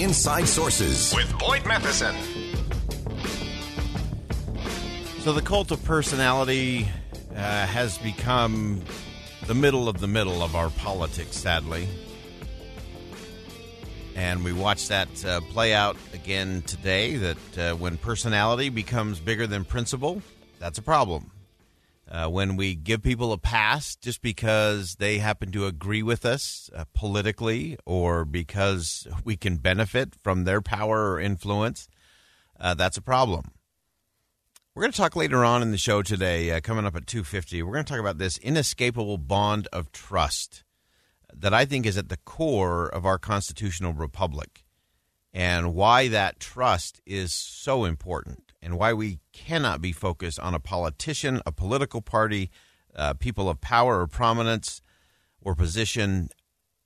Inside Sources with Boyd Matheson. So the cult of personality uh, has become the middle of the middle of our politics, sadly. And we watched that uh, play out again today that uh, when personality becomes bigger than principle, that's a problem. Uh, when we give people a pass just because they happen to agree with us uh, politically or because we can benefit from their power or influence, uh, that's a problem. We're going to talk later on in the show today, uh, coming up at 2.50. We're going to talk about this inescapable bond of trust that I think is at the core of our constitutional republic and why that trust is so important and why we cannot be focused on a politician, a political party, uh, people of power or prominence or position.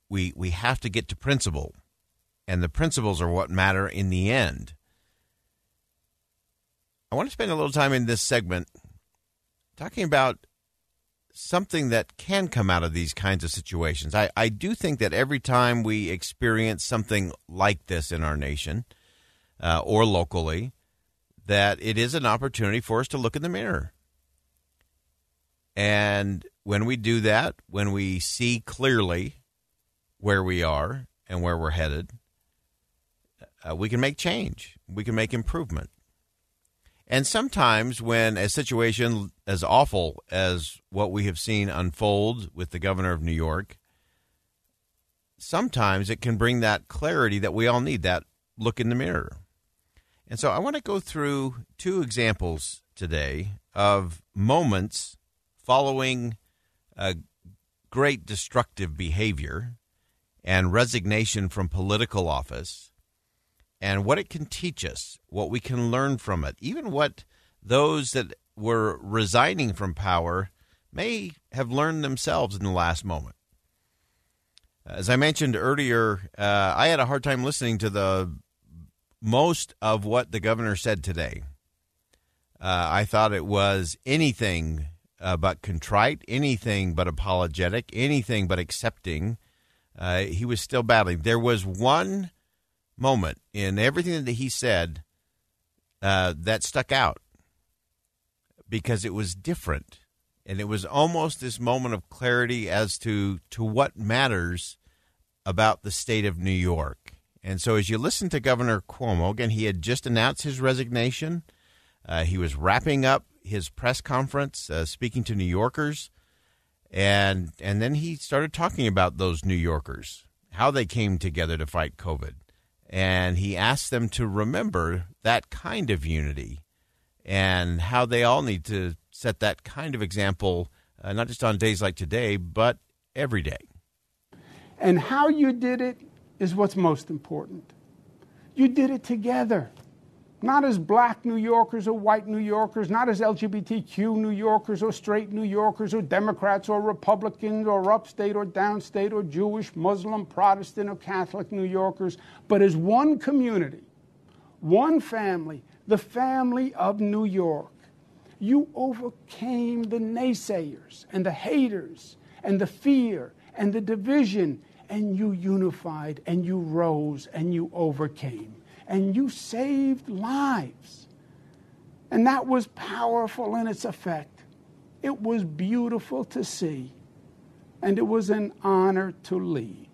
We, we have to get to principle, and the principles are what matter in the end. I want to spend a little time in this segment talking about something that can come out of these kinds of situations. I, I do think that every time we experience something like this in our nation uh, or locally, that it is an opportunity for us to look in the mirror. And when we do that, when we see clearly where we are and where we're headed, uh, we can make change. We can make improvement. And sometimes, when a situation as awful as what we have seen unfold with the governor of New York, sometimes it can bring that clarity that we all need, that look in the mirror. And so I want to go through two examples today of moments following a great destructive behavior and resignation from political office and what it can teach us, what we can learn from it, even what those that were resigning from power may have learned themselves in the last moment. As I mentioned earlier, uh, I had a hard time listening to the most of what the governor said today. Uh, I thought it was anything uh, but contrite, anything but apologetic, anything but accepting. Uh, he was still battling. There was one moment in everything that he said uh, that stuck out because it was different. And it was almost this moment of clarity as to, to what matters about the state of New York. And so, as you listen to Governor Cuomo, again, he had just announced his resignation. Uh, he was wrapping up his press conference, uh, speaking to New Yorkers, and and then he started talking about those New Yorkers, how they came together to fight COVID, and he asked them to remember that kind of unity and how they all need to set that kind of example, uh, not just on days like today, but every day. And how you did it is what's most important. You did it together not as black New Yorkers or white New Yorkers, not as LGBTQ New Yorkers or straight New Yorkers or Democrats or Republicans or upstate or downstate or Jewish, Muslim, Protestant or Catholic New Yorkers, but as one community, one family, the family of New York. You overcame the naysayers and the haters and the fear and the division, and you unified and you rose and you overcame and you saved lives. And that was powerful in its effect. It was beautiful to see, and it was an honor to lead.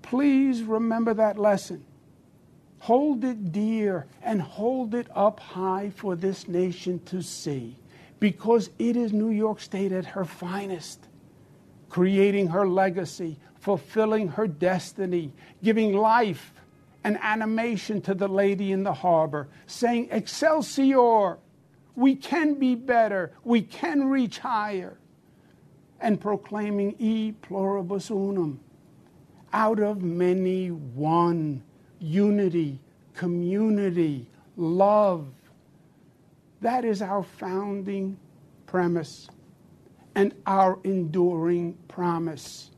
Please remember that lesson. Hold it dear and hold it up high for this nation to see, because it is New York State at her finest, creating her legacy, fulfilling her destiny, giving life and animation to the lady in the harbor saying, Excelsior! We can be better. We can reach higher. And proclaiming E pluribus unum. Out of many, one. unity, community, love. That is our founding premise and our enduring promise.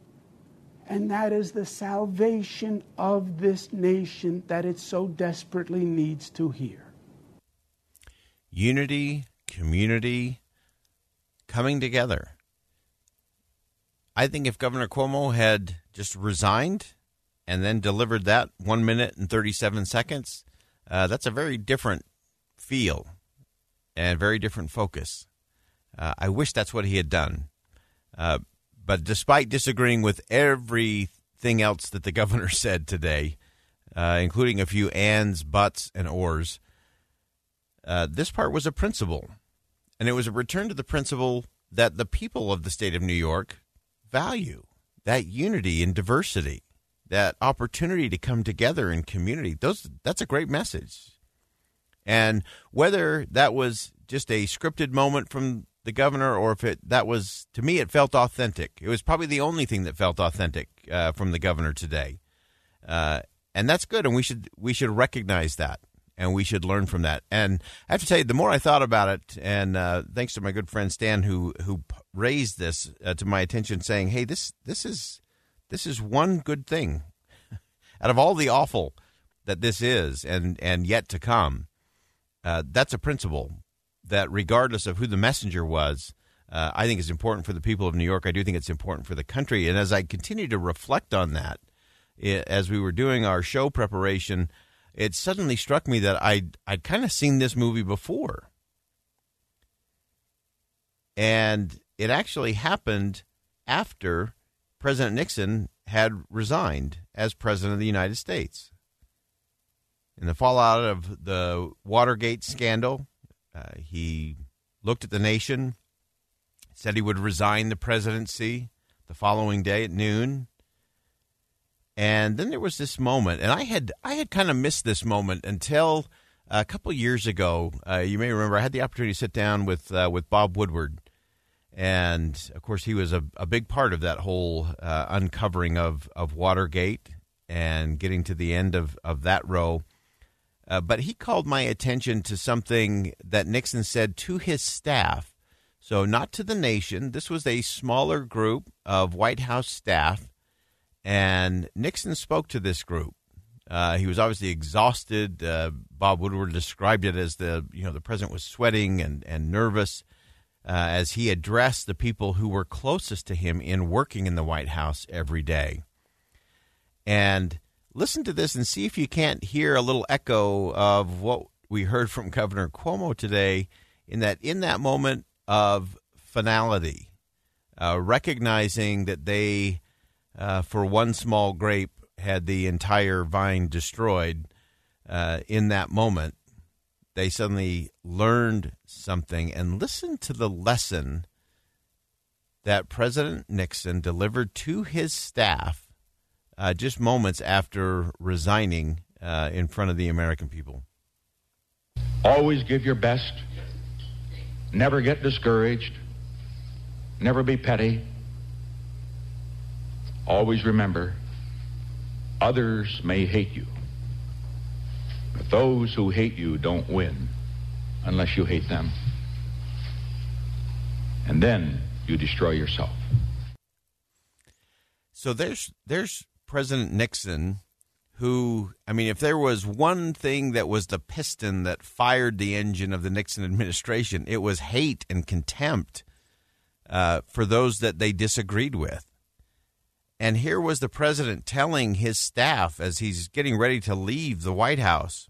And that is the salvation of this nation that it so desperately needs to hear. Unity, community, coming together. I think if Governor Cuomo had just resigned and then delivered that one minute and 37 seconds, uh, that's a very different feel and very different focus. Uh, I wish that's what he had done. Uh, but despite disagreeing with everything else that the governor said today, uh, including a few ands, buts, and ors, uh, this part was a principle. And it was a return to the principle that the people of the state of New York value that unity and diversity, that opportunity to come together in community. Those that's a great message. And whether that was just a scripted moment from the governor or if it that was to me it felt authentic. It was probably the only thing that felt authentic uh, from the governor today, uh, and that's good. And we should we should recognize that and we should learn from that. And I have to tell you, the more I thought about it, and uh, thanks to my good friend Stan who who raised this uh, to my attention, saying, "Hey, this this is this is one good thing out of all the awful that this is, and and yet to come." Uh, that's a principle that, regardless of who the messenger was, uh, I think is important for the people of New York. I do think it's important for the country. And as I continue to reflect on that, it, as we were doing our show preparation, it suddenly struck me that I'd, I'd kind of seen this movie before. And it actually happened after President Nixon had resigned as President of the United States. In the fallout of the Watergate scandal, uh, he looked at the nation, said he would resign the presidency the following day at noon. And then there was this moment, and I had I had kind of missed this moment until a couple years ago. Uh, you may remember I had the opportunity to sit down with uh, with Bob Woodward, and of course he was a, a big part of that whole uh, uncovering of of Watergate and getting to the end of of that row. Uh, but he called my attention to something that Nixon said to his staff. So, not to the nation. This was a smaller group of White House staff. And Nixon spoke to this group. Uh, he was obviously exhausted. Uh, Bob Woodward described it as the you know the president was sweating and and nervous uh, as he addressed the people who were closest to him in working in the White House every day. And listen to this and see if you can't hear a little echo of what we heard from Governor Cuomo today in that in that moment of finality, uh, recognizing that they, uh, for one small grape, had the entire vine destroyed. Uh, in that moment, they suddenly learned something and listened to the lesson that President Nixon delivered to his staff uh, just moments after resigning uh, in front of the American people. Always give your best. Never get discouraged. Never be petty. Always remember others may hate you, but those who hate you don't win unless you hate them. And then you destroy yourself. So there's there's President Nixon, who, I mean, if there was one thing that was the piston that fired the engine of the Nixon administration, it was hate and contempt uh, for those that they disagreed with. And here was the president telling his staff as he's getting ready to leave the White House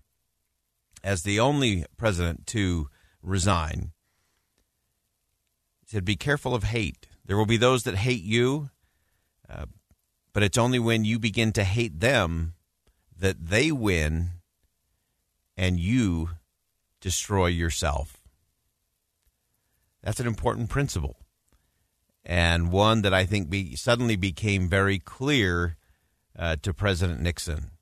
as the only president to resign. He said, Be careful of hate. There will be those that hate you, uh, but it's only when you begin to hate them that they win and you destroy yourself. That's an important principle. And one that I think be, suddenly became very clear uh, to President Nixon.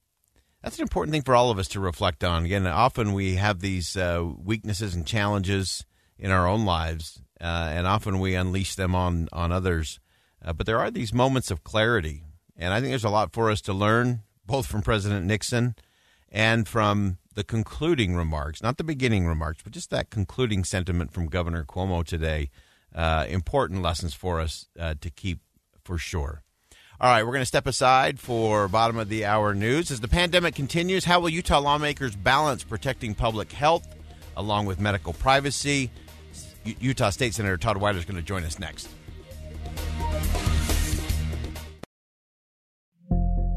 That's an important thing for all of us to reflect on. Again, often we have these uh, weaknesses and challenges in our own lives, uh, and often we unleash them on, on others. Uh, but there are these moments of clarity and I think there's a lot for us to learn, both from President Nixon and from the concluding remarks, not the beginning remarks, but just that concluding sentiment from Governor Cuomo today. Uh, important lessons for us uh, to keep for sure. All right, we're going to step aside for bottom of the hour news. As the pandemic continues, how will Utah lawmakers balance protecting public health along with medical privacy? U- Utah State Senator Todd Weiler is going to join us next.